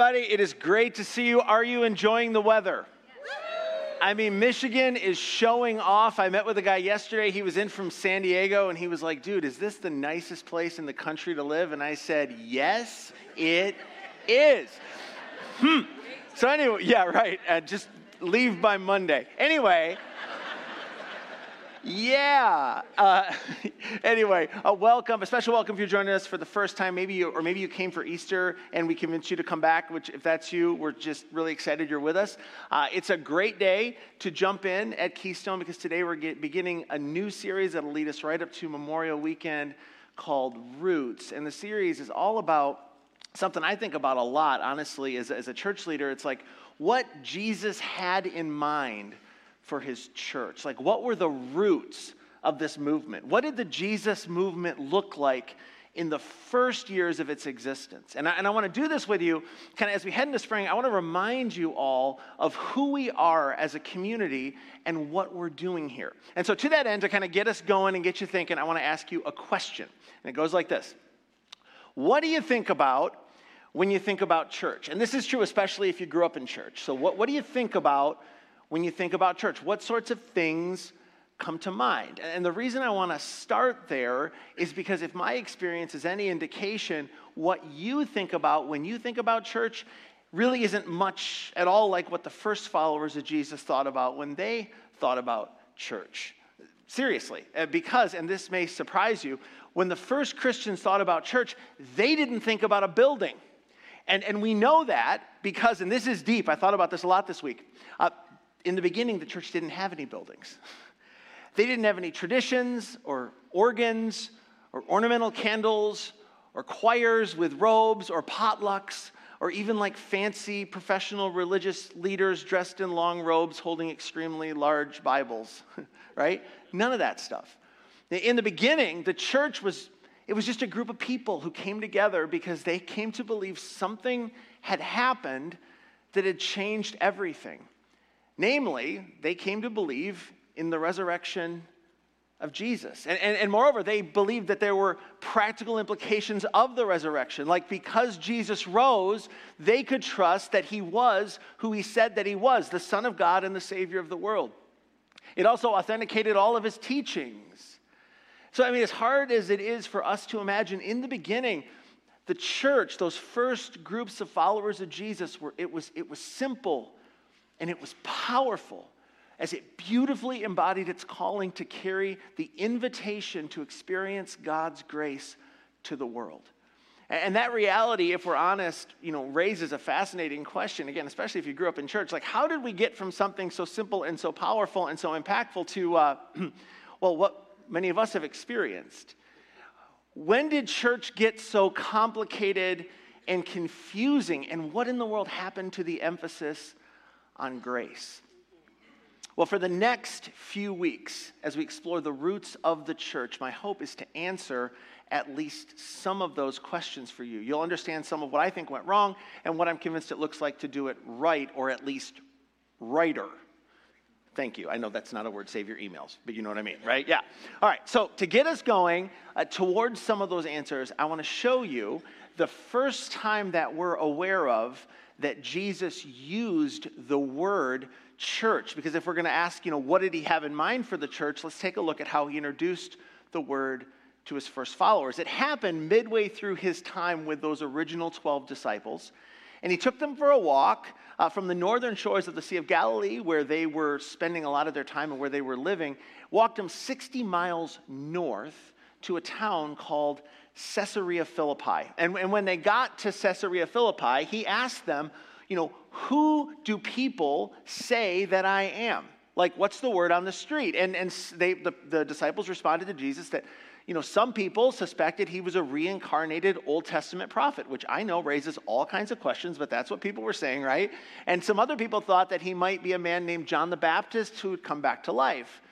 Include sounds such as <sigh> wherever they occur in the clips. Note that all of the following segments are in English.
Everybody, it is great to see you. Are you enjoying the weather? I mean, Michigan is showing off. I met with a guy yesterday. He was in from San Diego and he was like, dude, is this the nicest place in the country to live? And I said, yes, it is. Hmm. So, anyway, yeah, right. Uh, just leave by Monday. Anyway, yeah. Uh, <laughs> anyway, a welcome, a special welcome if you're joining us for the first time. Maybe you, or maybe you came for Easter and we convinced you to come back. Which, if that's you, we're just really excited you're with us. Uh, it's a great day to jump in at Keystone because today we're get, beginning a new series that'll lead us right up to Memorial Weekend called Roots, and the series is all about something I think about a lot. Honestly, as, as a church leader, it's like what Jesus had in mind for his church? Like, what were the roots of this movement? What did the Jesus movement look like in the first years of its existence? And I, and I want to do this with you, kind of as we head into spring, I want to remind you all of who we are as a community and what we're doing here. And so, to that end, to kind of get us going and get you thinking, I want to ask you a question. And it goes like this What do you think about? When you think about church, and this is true especially if you grew up in church. So, what, what do you think about when you think about church? What sorts of things come to mind? And the reason I want to start there is because if my experience is any indication, what you think about when you think about church really isn't much at all like what the first followers of Jesus thought about when they thought about church. Seriously, uh, because, and this may surprise you, when the first Christians thought about church, they didn't think about a building. And, and we know that because, and this is deep, I thought about this a lot this week. Uh, in the beginning, the church didn't have any buildings. They didn't have any traditions or organs or ornamental candles or choirs with robes or potlucks or even like fancy professional religious leaders dressed in long robes holding extremely large Bibles, <laughs> right? None of that stuff. In the beginning, the church was it was just a group of people who came together because they came to believe something had happened that had changed everything. Namely, they came to believe in the resurrection of Jesus. And, and, and, moreover, they believed that there were practical implications of the resurrection. Like because Jesus rose, they could trust that he was who he said that he was the Son of God and the Savior of the world. It also authenticated all of his teachings. So, I mean, as hard as it is for us to imagine, in the beginning, the church, those first groups of followers of Jesus, were, it, was, it was simple and it was powerful as it beautifully embodied its calling to carry the invitation to experience God's grace to the world. And that reality, if we're honest, you know, raises a fascinating question, again, especially if you grew up in church. Like, how did we get from something so simple and so powerful and so impactful to, uh, <clears throat> well, what many of us have experienced? When did church get so complicated and confusing? And what in the world happened to the emphasis on grace. Well, for the next few weeks, as we explore the roots of the church, my hope is to answer at least some of those questions for you. You'll understand some of what I think went wrong and what I'm convinced it looks like to do it right, or at least righter. Thank you. I know that's not a word, save your emails, but you know what I mean, right? Yeah. All right, so to get us going uh, towards some of those answers, I want to show you the first time that we're aware of that Jesus used the word church. Because if we're going to ask, you know, what did he have in mind for the church, let's take a look at how he introduced the word to his first followers. It happened midway through his time with those original 12 disciples. And he took them for a walk uh, from the northern shores of the Sea of Galilee, where they were spending a lot of their time and where they were living, walked them 60 miles north to a town called Caesarea Philippi. And, and when they got to Caesarea Philippi, he asked them, you know, who do people say that I am? Like, what's the word on the street? And, and they, the, the disciples responded to Jesus that, you know, some people suspected he was a reincarnated Old Testament prophet, which I know raises all kinds of questions, but that's what people were saying, right? And some other people thought that he might be a man named John the Baptist who would come back to life.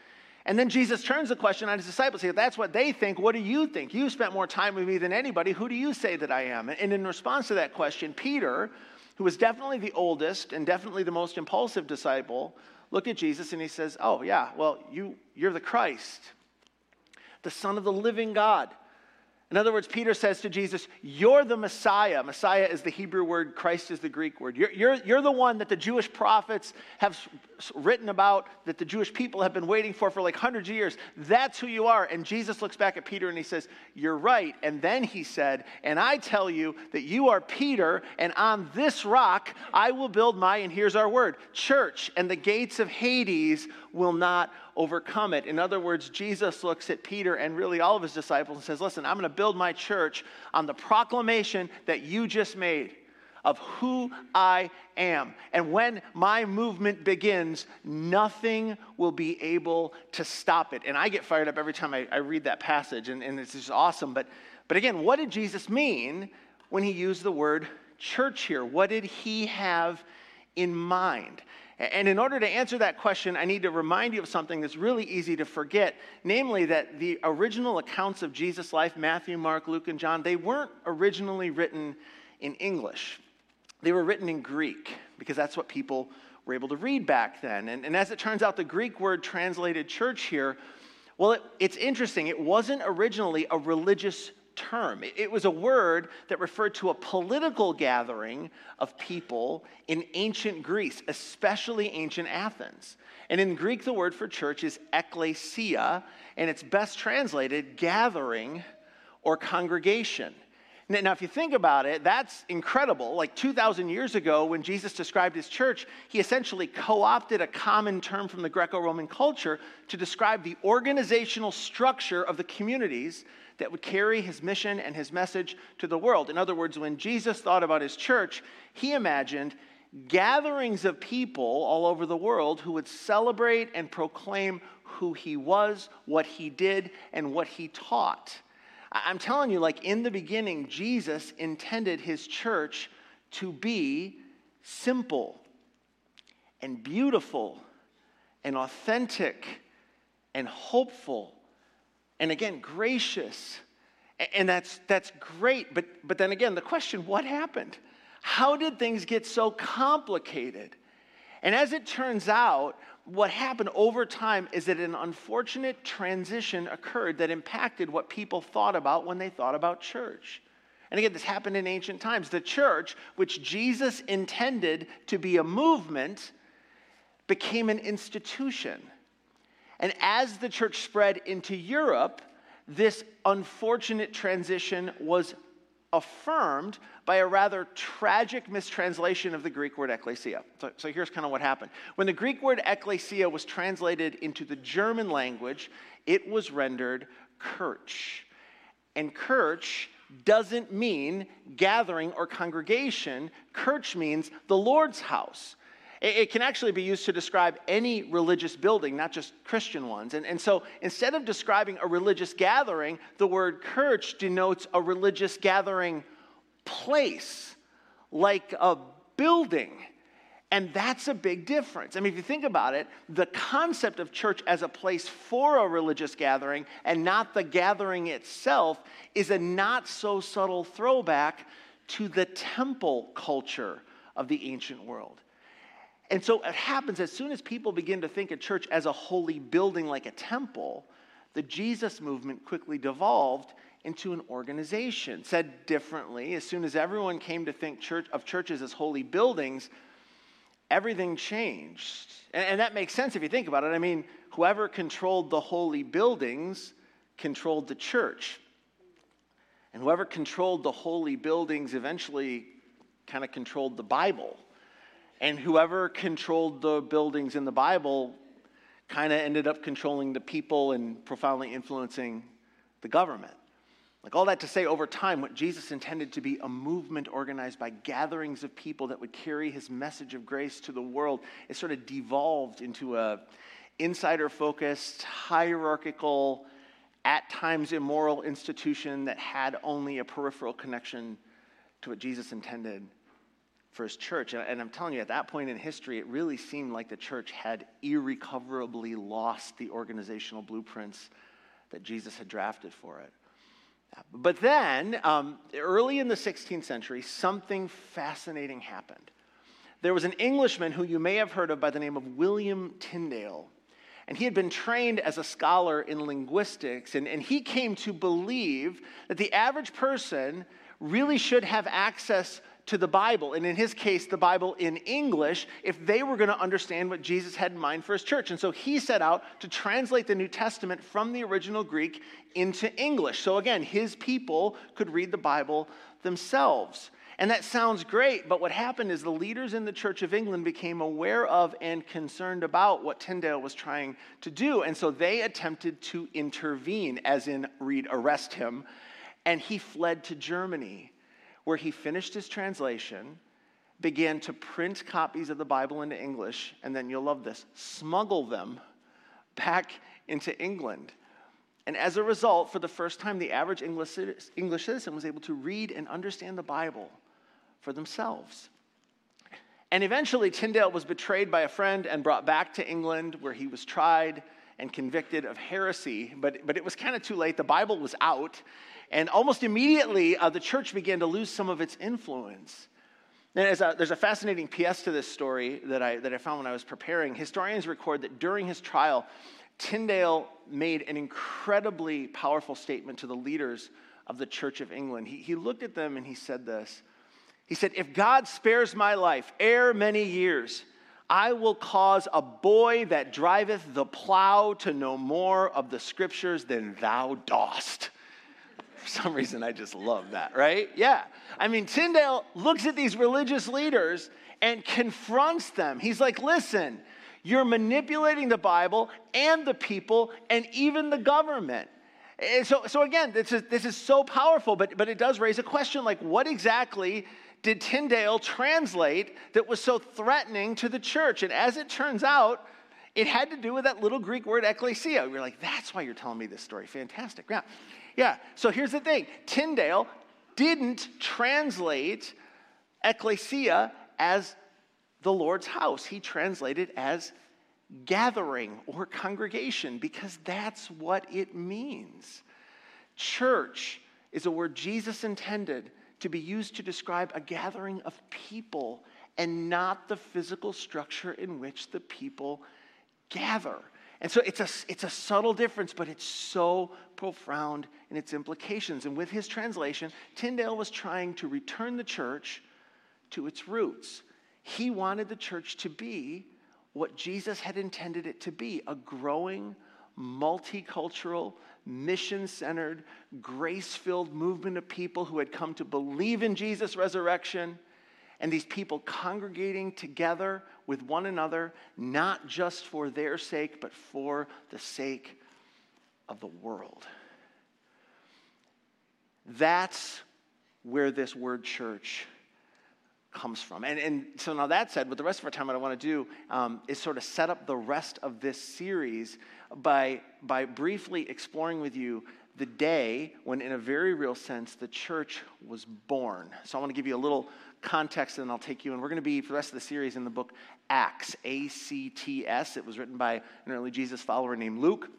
And then Jesus turns the question on his disciples. If that's what they think, what do you think? You spent more time with me than anybody. Who do you say that I am? And in response to that question, Peter, who was definitely the oldest and definitely the most impulsive disciple, looked at Jesus and he says, Oh, yeah, well, you, you're the Christ, the Son of the living God. In other words, Peter says to Jesus, You're the Messiah. Messiah is the Hebrew word, Christ is the Greek word. You're, you're, you're the one that the Jewish prophets have written about, that the Jewish people have been waiting for for like hundreds of years. That's who you are. And Jesus looks back at Peter and he says, You're right. And then he said, And I tell you that you are Peter, and on this rock I will build my, and here's our word, church, and the gates of Hades will not overcome it. In other words, Jesus looks at Peter and really all of his disciples and says, Listen, I'm going to build my church on the proclamation that you just made of who I am. And when my movement begins, nothing will be able to stop it. And I get fired up every time I, I read that passage, and, and it's just awesome. But, but again, what did Jesus mean when he used the word church here? What did he have in mind? And in order to answer that question, I need to remind you of something that's really easy to forget namely, that the original accounts of Jesus' life Matthew, Mark, Luke, and John they weren't originally written in English, they were written in Greek because that's what people were able to read back then. And, and as it turns out, the Greek word translated church here, well, it, it's interesting. It wasn't originally a religious term. It was a word that referred to a political gathering of people in ancient Greece, especially ancient Athens. And in Greek, the word for church is ekklesia, and it's best translated gathering or congregation. Now, if you think about it, that's incredible. Like 2,000 years ago, when Jesus described his church, he essentially co opted a common term from the Greco Roman culture to describe the organizational structure of the communities that would carry his mission and his message to the world. In other words, when Jesus thought about his church, he imagined gatherings of people all over the world who would celebrate and proclaim who he was, what he did, and what he taught. I'm telling you, like in the beginning, Jesus intended his church to be simple and beautiful and authentic and hopeful and again, gracious. And that's, that's great. But, but then again, the question what happened? How did things get so complicated? And as it turns out, what happened over time is that an unfortunate transition occurred that impacted what people thought about when they thought about church. And again, this happened in ancient times. The church, which Jesus intended to be a movement, became an institution. And as the church spread into Europe, this unfortunate transition was affirmed by a rather tragic mistranslation of the Greek word ecclesia. So, so, here's kind of what happened. When the Greek word ecclesia was translated into the German language, it was rendered kirch. And kirch doesn't mean gathering or congregation, kirch means the Lord's house. It can actually be used to describe any religious building, not just Christian ones. And, and so instead of describing a religious gathering, the word church denotes a religious gathering place, like a building. And that's a big difference. I mean, if you think about it, the concept of church as a place for a religious gathering and not the gathering itself is a not so subtle throwback to the temple culture of the ancient world. And so it happens as soon as people begin to think of church as a holy building like a temple, the Jesus movement quickly devolved into an organization. Said differently, as soon as everyone came to think church, of churches as holy buildings, everything changed. And, and that makes sense if you think about it. I mean, whoever controlled the holy buildings controlled the church. And whoever controlled the holy buildings eventually kind of controlled the Bible. And whoever controlled the buildings in the Bible kind of ended up controlling the people and profoundly influencing the government. Like all that to say, over time, what Jesus intended to be a movement organized by gatherings of people that would carry his message of grace to the world, it sort of devolved into a insider focused, hierarchical, at times immoral institution that had only a peripheral connection to what Jesus intended for his church. And, I'm telling you, at that point in history, it really seemed like the church had irrecoverably lost the organizational blueprints that Jesus had drafted for it. But then, um, early in the 16th century, something fascinating happened. There was an Englishman who you may have heard of by the name of William Tyndale. And he had been trained as a scholar in linguistics, and, and he came to believe that the average person really should have access to the Bible, and in his case, the Bible in English, if they were going to understand what Jesus had in mind for his church. And so he set out to translate the New Testament from the original Greek into English. So again, his people could read the Bible themselves. And that sounds great, but what happened is the leaders in the Church of England became aware of and concerned about what Tyndale was trying to do. And so they attempted to intervene, as in, read, arrest him. And he fled to Germany, where he finished his translation, began to print copies of the Bible into English, and then you'll love this smuggle them back into England. And as a result, for the first time, the average English citizen was able to read and understand the Bible for themselves. And eventually, Tyndale was betrayed by a friend and brought back to England, where he was tried and convicted of heresy. But, but it was kind of too late. The Bible was out. And almost immediately, uh, the church began to lose some of its influence. And a, there's a fascinating PS to this story that I, that I found when I was preparing. Historians record that during his trial, Tyndale made an incredibly powerful statement to the leaders of the Church of England. He, he looked at them and he said this he said, If God spares my life ere many years, I will cause a boy that driveth the plow to know more of the scriptures than thou dost. For some reason, I just love that, right? Yeah. I mean, Tyndale looks at these religious leaders and confronts them. He's like, listen, you're manipulating the Bible and the people and even the government. And so, so again, this is, this is so powerful, but, but it does raise a question like, what exactly did Tyndale translate that was so threatening to the church? And as it turns out, it had to do with that little Greek word ekklesia. Are like, that's why you're telling me this story. Fantastic. Yeah. Yeah. So here's the thing Tyndale didn't translate ecclesia as the Lord's house, he translated as gathering or congregation because that's what it means. Church is a word Jesus intended to be used to describe a gathering of people and not the physical structure in which the people gather. And so it's a, it's a subtle difference, but it's so profound in its implications. And with his translation, Tyndale was trying to return the church to its roots. He wanted the church to be what Jesus had intended it to be a growing, multicultural, mission centered, grace filled movement of people who had come to believe in Jesus' resurrection, and these people congregating together with one another, not just for their sake, but for the sake of the world. That's where this word church comes from. And, and so now that said, with the rest of our time, what I want to do um, is sort of set up the rest of this series by, by briefly exploring with you the day when, in a very real sense, the church was born. So I want to give you a little context and I'll take you. And we're going to be, for the rest of the series, in the book Acts, A C T S. It was written by an early Jesus follower named Luke,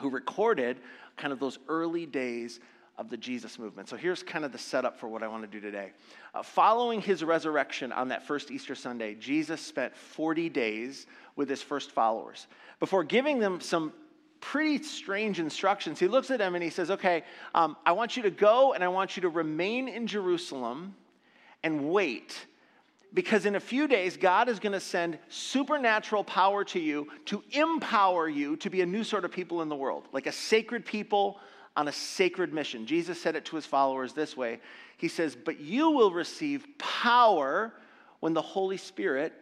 who recorded kind of those early days of the Jesus movement. So here's kind of the setup for what I want to do today. Uh, following his resurrection on that first Easter Sunday, Jesus spent 40 days with his first followers. Before giving them some pretty strange instructions, he looks at them and he says, Okay, um, I want you to go and I want you to remain in Jerusalem and wait. Because in a few days, God is going to send supernatural power to you to empower you to be a new sort of people in the world, like a sacred people on a sacred mission. Jesus said it to his followers this way He says, But you will receive power when the Holy Spirit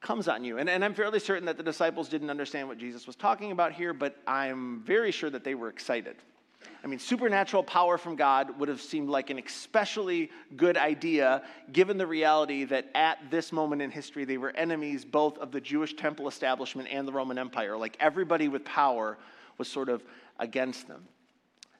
comes on you. And, and I'm fairly certain that the disciples didn't understand what Jesus was talking about here, but I'm very sure that they were excited. I mean, supernatural power from God would have seemed like an especially good idea given the reality that at this moment in history they were enemies both of the Jewish temple establishment and the Roman Empire. Like everybody with power was sort of against them.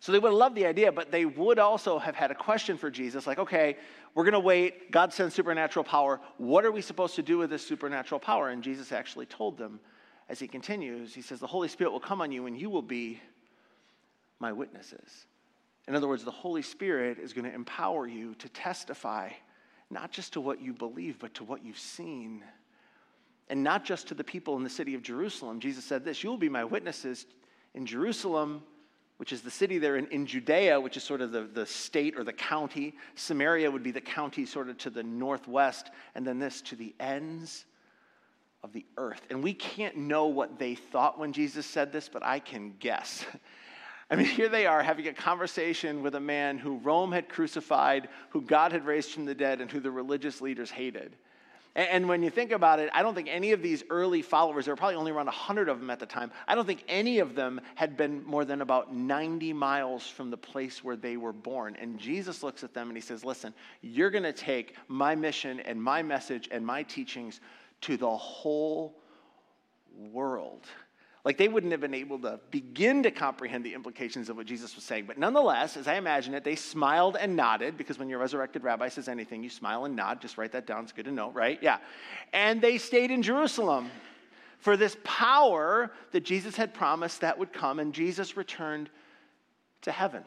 So they would have loved the idea, but they would also have had a question for Jesus like, okay, we're going to wait. God sends supernatural power. What are we supposed to do with this supernatural power? And Jesus actually told them as he continues, he says, The Holy Spirit will come on you and you will be my witnesses. In other words, the Holy Spirit is going to empower you to testify not just to what you believe, but to what you've seen and not just to the people in the city of Jerusalem. Jesus said this You will be my witnesses in Jerusalem, which is the city there, in, in Judea, which is sort of the, the state or the county. Samaria would be the county sort of to the northwest, and then this to the ends of the earth. And we can't know what they thought when Jesus said this, but I can guess. <laughs> I mean, <laughs> here they are having a conversation with a man who Rome had crucified, who God had raised from the dead, and who the religious leaders hated. And when you think about it, I don't think any of these early followers, there were probably only around 100 of them at the time, I don't think any of them had been more than about 90 miles from the place where they were born. And Jesus looks at them and he says, Listen, you're going to take my mission and my message and my teachings to the whole world. Like they wouldn't have been able to begin to comprehend the implications of what Jesus was saying. But nonetheless, as I imagine it, they smiled and nodded because when your resurrected rabbi says anything, you smile and nod. Just write that down. It's good to know, right? Yeah. And they stayed in Jerusalem for this power that Jesus had promised that would come, and Jesus returned to heaven.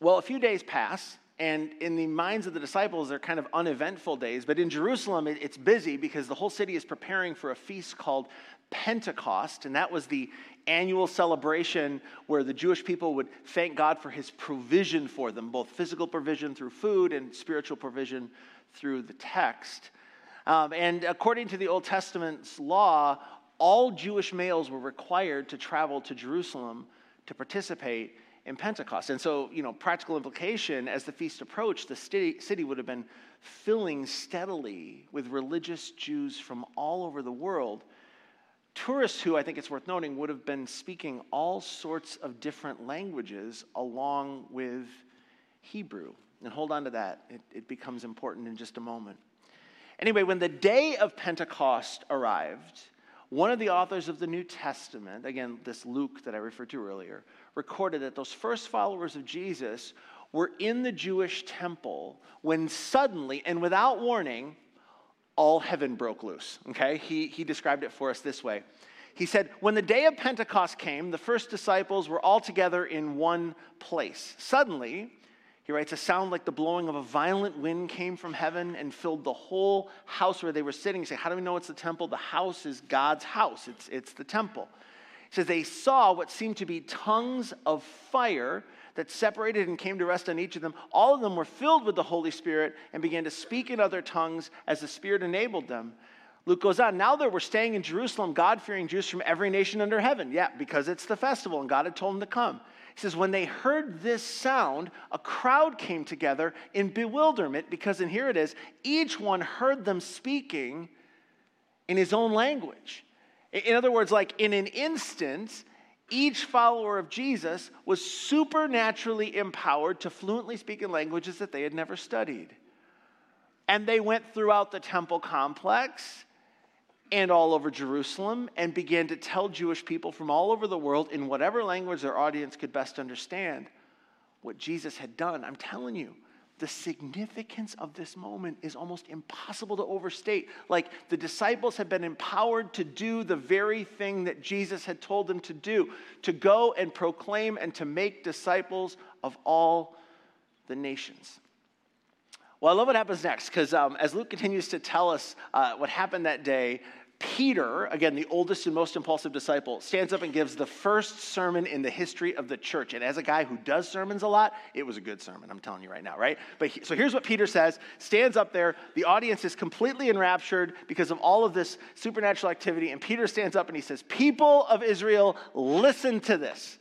Well, a few days pass, and in the minds of the disciples, they're kind of uneventful days. But in Jerusalem, it's busy because the whole city is preparing for a feast called Pentecost. And that was the annual celebration where the Jewish people would thank God for his provision for them, both physical provision through food and spiritual provision through the text. Um, and according to the Old Testament's law, all Jewish males were required to travel to Jerusalem to participate in Pentecost. And so, you know, practical implication as the feast approached, the city, city would have been filling steadily with religious Jews from all over the world. Tourists who, I think it's worth noting, would have been speaking all sorts of different languages along with Hebrew. And hold on to that, it, it becomes important in just a moment. Anyway, when the day of Pentecost arrived, one of the authors of the New Testament, again, this Luke that I referred to earlier, recorded that those first followers of Jesus were in the Jewish temple when suddenly and without warning, all heaven broke loose. Okay? He, he described it for us this way. He said, When the day of Pentecost came, the first disciples were all together in one place. Suddenly, he writes, a sound like the blowing of a violent wind came from heaven and filled the whole house where they were sitting. He said, How do we know it's the temple? The house is God's house, it's, it's the temple He says they saw what seemed to be tongues of fire that separated and came to rest on each of them. All of them were filled with the Holy Spirit and began to speak in other tongues as the Spirit enabled them. Luke goes on, now that we're staying in Jerusalem, God fearing Jews from every nation under heaven. Yeah, because it's the festival and God had told them to come. He says, when they heard this sound, a crowd came together in bewilderment because, and here it is, each one heard them speaking in his own language. In other words, like in an instant, each follower of Jesus was supernaturally empowered to fluently speak in languages that they had never studied. And they went throughout the temple complex and all over Jerusalem and began to tell Jewish people from all over the world, in whatever language their audience could best understand, what Jesus had done. I'm telling you, the significance of this moment is almost impossible to overstate. Like the disciples have been empowered to do the very thing that Jesus had told them to do to go and proclaim and to make disciples of all the nations. Well, I love what happens next because um, as Luke continues to tell us uh, what happened that day, Peter, again, the oldest and most impulsive disciple, stands up and gives the first sermon in the history of the church. And as a guy who does sermons a lot, it was a good sermon, I'm telling you right now, right? But he, so here's what Peter says stands up there. The audience is completely enraptured because of all of this supernatural activity. And Peter stands up and he says, People of Israel, listen to this.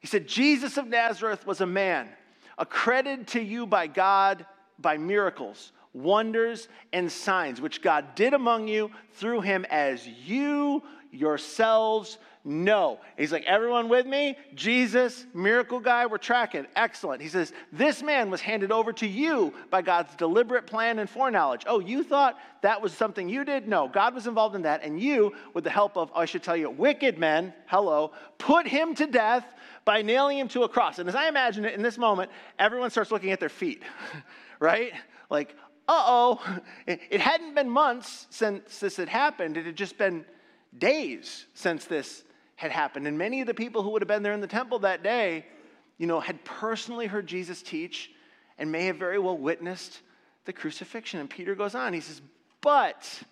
He said, Jesus of Nazareth was a man accredited to you by God by miracles wonders, and signs which God did among you through him as you yourselves know. He's like, everyone with me? Jesus, miracle guy, we're tracking. Excellent. He says, this man was handed over to you by God's deliberate plan and foreknowledge. Oh, you thought that was something you did? No, God was involved in that. And you, with the help of, I should tell you, wicked men, hello, put him to death by nailing him to a cross. And as I imagine it in this moment, everyone starts looking at their feet, <laughs> right? Like, uh oh, <laughs> it hadn't been months since this had happened. It had just been days since this had happened. And many of the people who would have been there in the temple that day, you know, had personally heard Jesus teach and may have very well witnessed the crucifixion. And Peter goes on, he says, But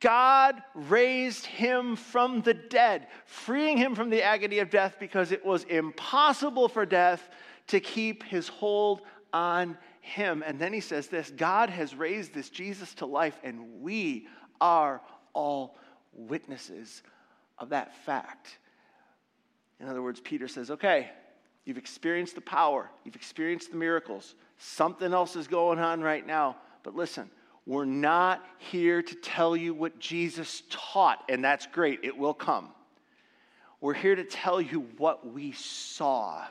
God raised him from the dead, freeing him from the agony of death because it was impossible for death to keep his hold on him. And then he says this God has raised this Jesus to life, and we are all witnesses of that fact. In other words, Peter says, okay, you've experienced the power, you've experienced the miracles, something else is going on right now, but listen we're not here to tell you what Jesus taught, and that's great, it will come. We're here to tell you what we saw.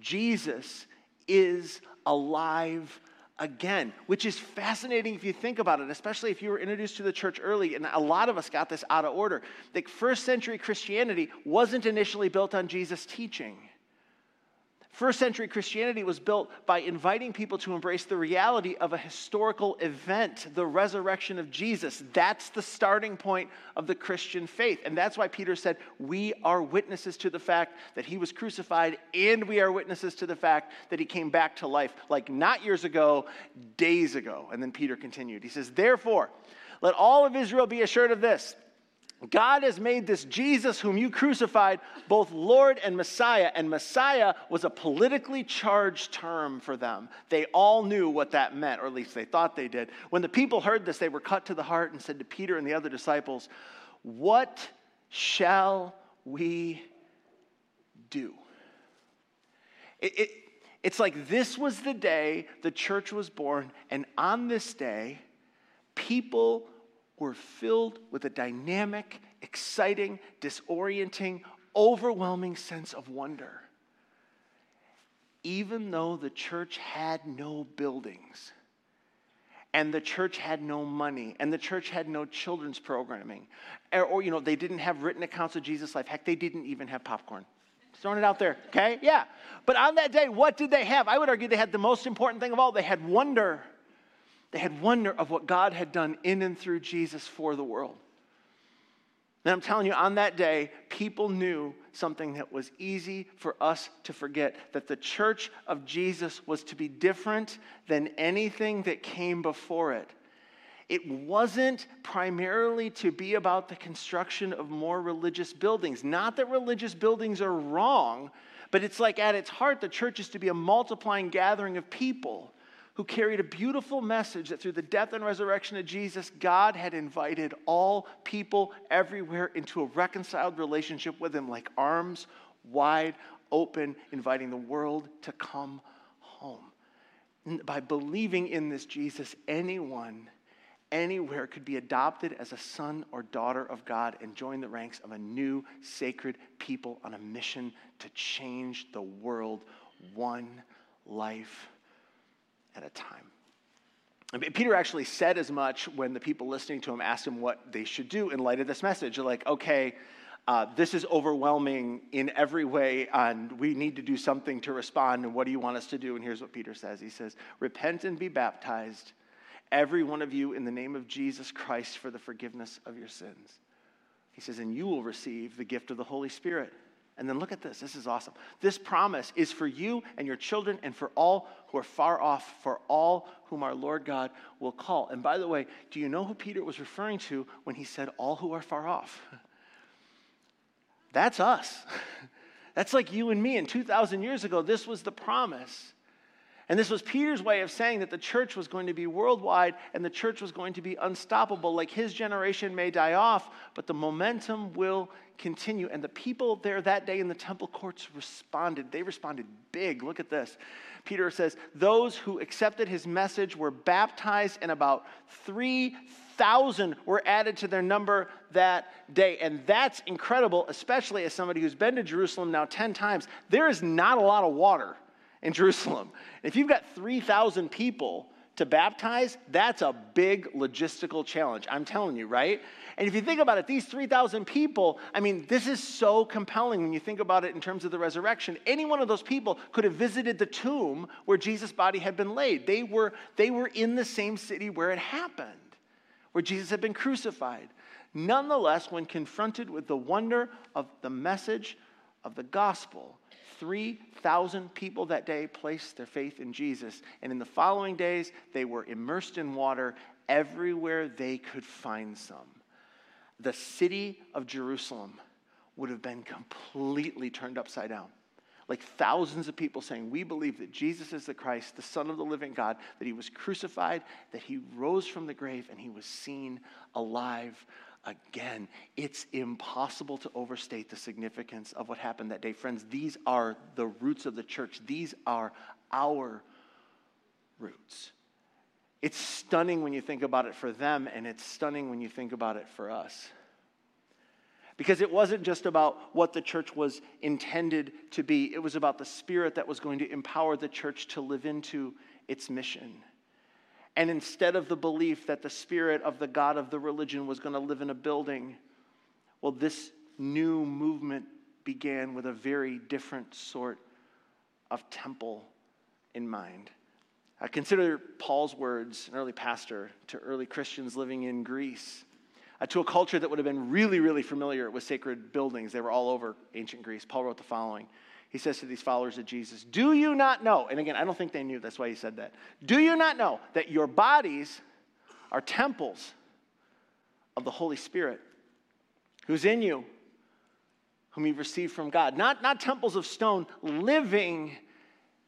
Jesus is alive again, which is fascinating if you think about it, especially if you were introduced to the church early. And a lot of us got this out of order. Like, first century Christianity wasn't initially built on Jesus' teaching. First century Christianity was built by inviting people to embrace the reality of a historical event, the resurrection of Jesus. That's the starting point of the Christian faith. And that's why Peter said, We are witnesses to the fact that he was crucified, and we are witnesses to the fact that he came back to life, like not years ago, days ago. And then Peter continued. He says, Therefore, let all of Israel be assured of this God has made this Jesus, whom you crucified, both Lord and Messiah. And Messiah was a politically charged term for them. They all knew what that meant, or at least they thought they did. When the people heard this, they were cut to the heart and said to Peter and the other disciples, What shall we do? It, it, it's like this was the day the church was born, and on this day, people were filled with a dynamic, exciting, disorienting, overwhelming sense of wonder. Even though the church had no buildings, and the church had no money, and the church had no children's programming, or, or you know, they didn't have written accounts of Jesus' life. Heck, they didn't even have popcorn. Just throwing it out there, okay? Yeah. But on that day, what did they have? I would argue they had the most important thing of all. They had wonder. They had wonder of what God had done in and through Jesus for the world. And I'm telling you, on that day, people knew something that was easy for us to forget that the church of Jesus was to be different than anything that came before it. It wasn't primarily to be about the construction of more religious buildings. Not that religious buildings are wrong, but it's like at its heart, the church is to be a multiplying gathering of people who carried a beautiful message that through the death and resurrection of Jesus, God had invited all people everywhere into a reconciled relationship with Him, like arms wide open, inviting the world to come home. And by believing in this Jesus, anyone, anywhere could be adopted as a son or daughter of God and join the ranks of a new sacred people on a mission to change the world one life at a time. Peter actually said as much when the people listening to him asked him what they should do in light of this message. They're like, okay, uh, this is overwhelming in every way, and we need to do something to respond. And what do you want us to do? And here's what Peter says He says, Repent and be baptized, every one of you, in the name of Jesus Christ for the forgiveness of your sins. He says, And you will receive the gift of the Holy Spirit. And then look at this. This is awesome. This promise is for you and your children and for all who are far off, for all whom our Lord God will call. And by the way, do you know who Peter was referring to when he said, all who are far off? <laughs> That's us. <laughs> That's like you and me. And 2,000 years ago, this was the promise. And this was Peter's way of saying that the church was going to be worldwide and the church was going to be unstoppable. Like his generation may die off, but the momentum will continue. And the people there that day in the temple courts responded. They responded big. Look at this. Peter says, Those who accepted his message were baptized, and about 3,000 were added to their number that day. And that's incredible, especially as somebody who's been to Jerusalem now 10 times. There is not a lot of water in Jerusalem. If you've got 3,000 people to baptize, that's a big logistical challenge. I'm telling you, right? And if you think about it, these 3,000 people, I mean, this is so compelling when you think about it in terms of the resurrection. Any one of those people could have visited the tomb where Jesus' body had been laid. They were, they were in the same city where it happened, where Jesus had been crucified. Nonetheless, when confronted with the wonder of the message of the gospel, 3,000 people that day placed their faith in Jesus. And in the following days, they were immersed in water everywhere they could find some, the city of Jerusalem would have been completely turned upside down. Like thousands of people saying, We believe that Jesus is the Christ, the Son of the living God, that he was crucified, that he rose from the grave, and he was seen alive again. It's impossible to overstate the significance of what happened that day. Friends, these are the roots of the church, these are our roots. It's stunning when you think about it for them, and it's stunning when you think about it for us. Because it wasn't just about what the church was intended to be, it was about the spirit that was going to empower the church to live into its mission. And instead of the belief that the spirit of the God of the religion was going to live in a building, well, this new movement began with a very different sort of temple in mind. I consider Paul's words, an early pastor, to early Christians living in Greece, uh, to a culture that would have been really, really familiar with sacred buildings. They were all over ancient Greece. Paul wrote the following. He says to these followers of Jesus, Do you not know? And again, I don't think they knew, that's why he said that. Do you not know that your bodies are temples of the Holy Spirit who's in you, whom you've received from God? Not, not temples of stone, living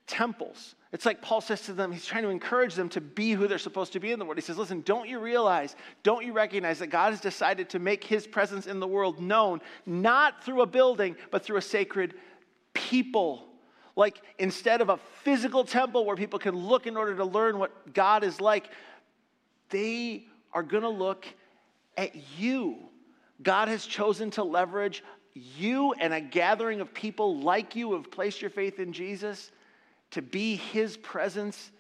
temples. It's like Paul says to them, he's trying to encourage them to be who they're supposed to be in the world. He says, Listen, don't you realize, don't you recognize that God has decided to make his presence in the world known, not through a building, but through a sacred people? Like instead of a physical temple where people can look in order to learn what God is like, they are going to look at you. God has chosen to leverage you and a gathering of people like you who have placed your faith in Jesus to be his presence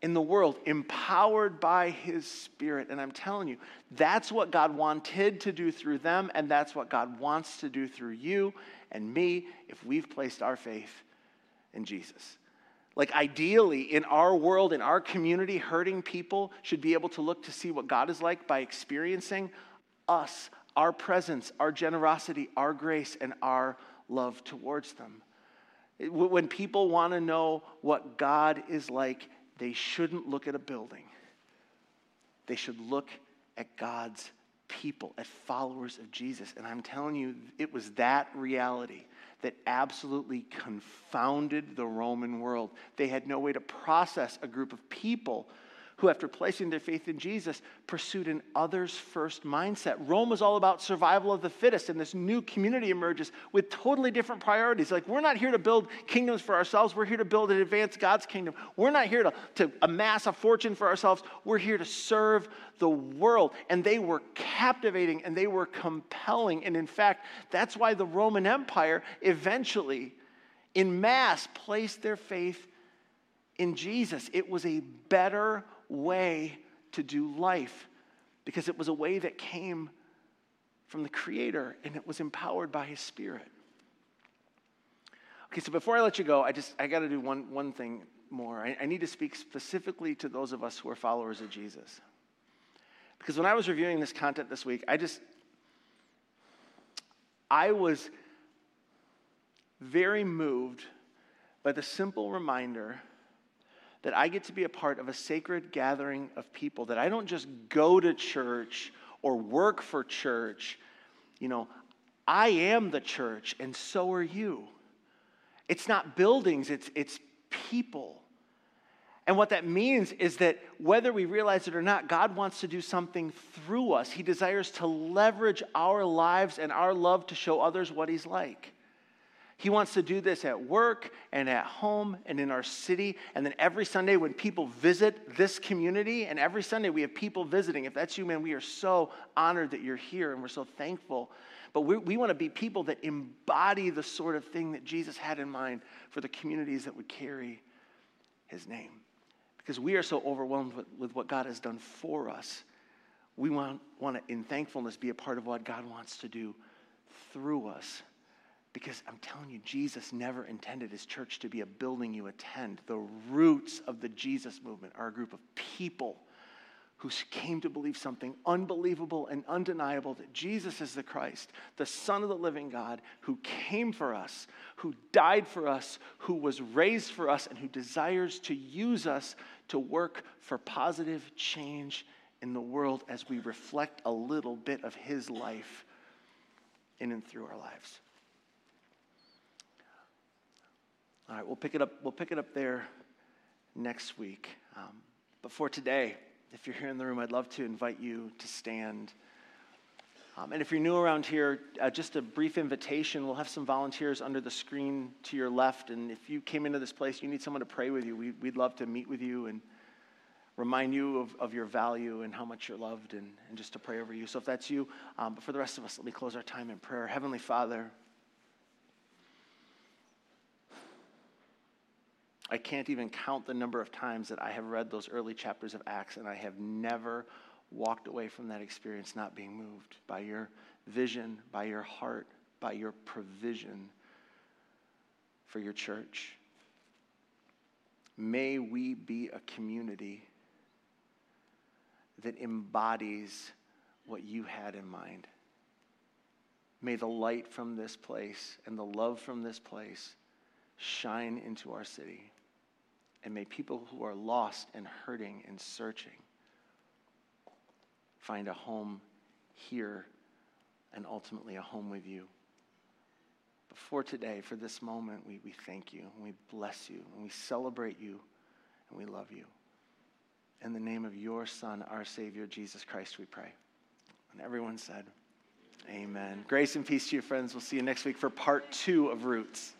in the world, empowered by his spirit. And I'm telling you, that's what God wanted to do through them, and that's what God wants to do through you and me if we've placed our faith in Jesus. Like, ideally, in our world, in our community, hurting people should be able to look to see what God is like by experiencing us, our presence, our generosity, our grace, and our love towards them. When people want to know what God is like, they shouldn't look at a building. They should look at God's people, at followers of Jesus. And I'm telling you, it was that reality that absolutely confounded the Roman world. They had no way to process a group of people who, after placing their faith in Jesus, pursued an others first mindset. Rome was all about survival of the fittest, and this new community emerges with totally different priorities. Like, we're not here to build kingdoms for ourselves, we're here to build and advance God's kingdom. We're not here to, to amass a fortune for ourselves, we're here to serve the world. And they were captivating and they were compelling. And in fact, that's why the Roman Empire eventually, in mass, placed their faith in Jesus. It was a better way to do life because it was a way that came from the Creator and it was empowered by His Spirit. Okay, so before I let you go, I just I got to do one, one thing more. I, I need to speak specifically to those of us who are followers of Jesus. Because when I was reviewing this content this week, I just I was very moved by the simple reminder that I get to be a part of a sacred gathering of people, that I don't just go to church or work for church. You know, I am the church, and so are you. It's not buildings, it's, it's people. And what that means is that whether we realize it or not, God wants to do something through us. He desires to leverage our lives and our love to show others what He's like. He wants to do this at work and at home and in our city. And then every Sunday, when people visit this community, and every Sunday we have people visiting. If that's you, man, we are so honored that you're here and we're so thankful. But we, we want to be people that embody the sort of thing that Jesus had in mind for the communities that would carry his name. Because we are so overwhelmed with, with what God has done for us. We want, want to, in thankfulness, be a part of what God wants to do through us. Because I'm telling you, Jesus never intended his church to be a building you attend. The roots of the Jesus movement are a group of people who came to believe something unbelievable and undeniable that Jesus is the Christ, the Son of the living God, who came for us, who died for us, who was raised for us, and who desires to use us to work for positive change in the world as we reflect a little bit of His life in and through our lives. All right, we'll pick it up. We'll pick it up there next week. Um, but for today, if you're here in the room, I'd love to invite you to stand. Um, and if you're new around here, uh, just a brief invitation. We'll have some volunteers under the screen to your left. And if you came into this place, you need someone to pray with you. We, would love to meet with you and remind you of, of your value and how much you're loved and, and just to pray over you. So if that's you, um, but for the rest of us, let me close our time in prayer. Heavenly Father, I can't even count the number of times that I have read those early chapters of Acts, and I have never walked away from that experience not being moved by your vision, by your heart, by your provision for your church. May we be a community that embodies what you had in mind. May the light from this place and the love from this place shine into our city. And may people who are lost and hurting and searching find a home here and ultimately a home with you. But for today, for this moment, we, we thank you and we bless you and we celebrate you and we love you. In the name of your Son, our Savior, Jesus Christ, we pray. And everyone said, Amen. Grace and peace to you, friends. We'll see you next week for part two of Roots.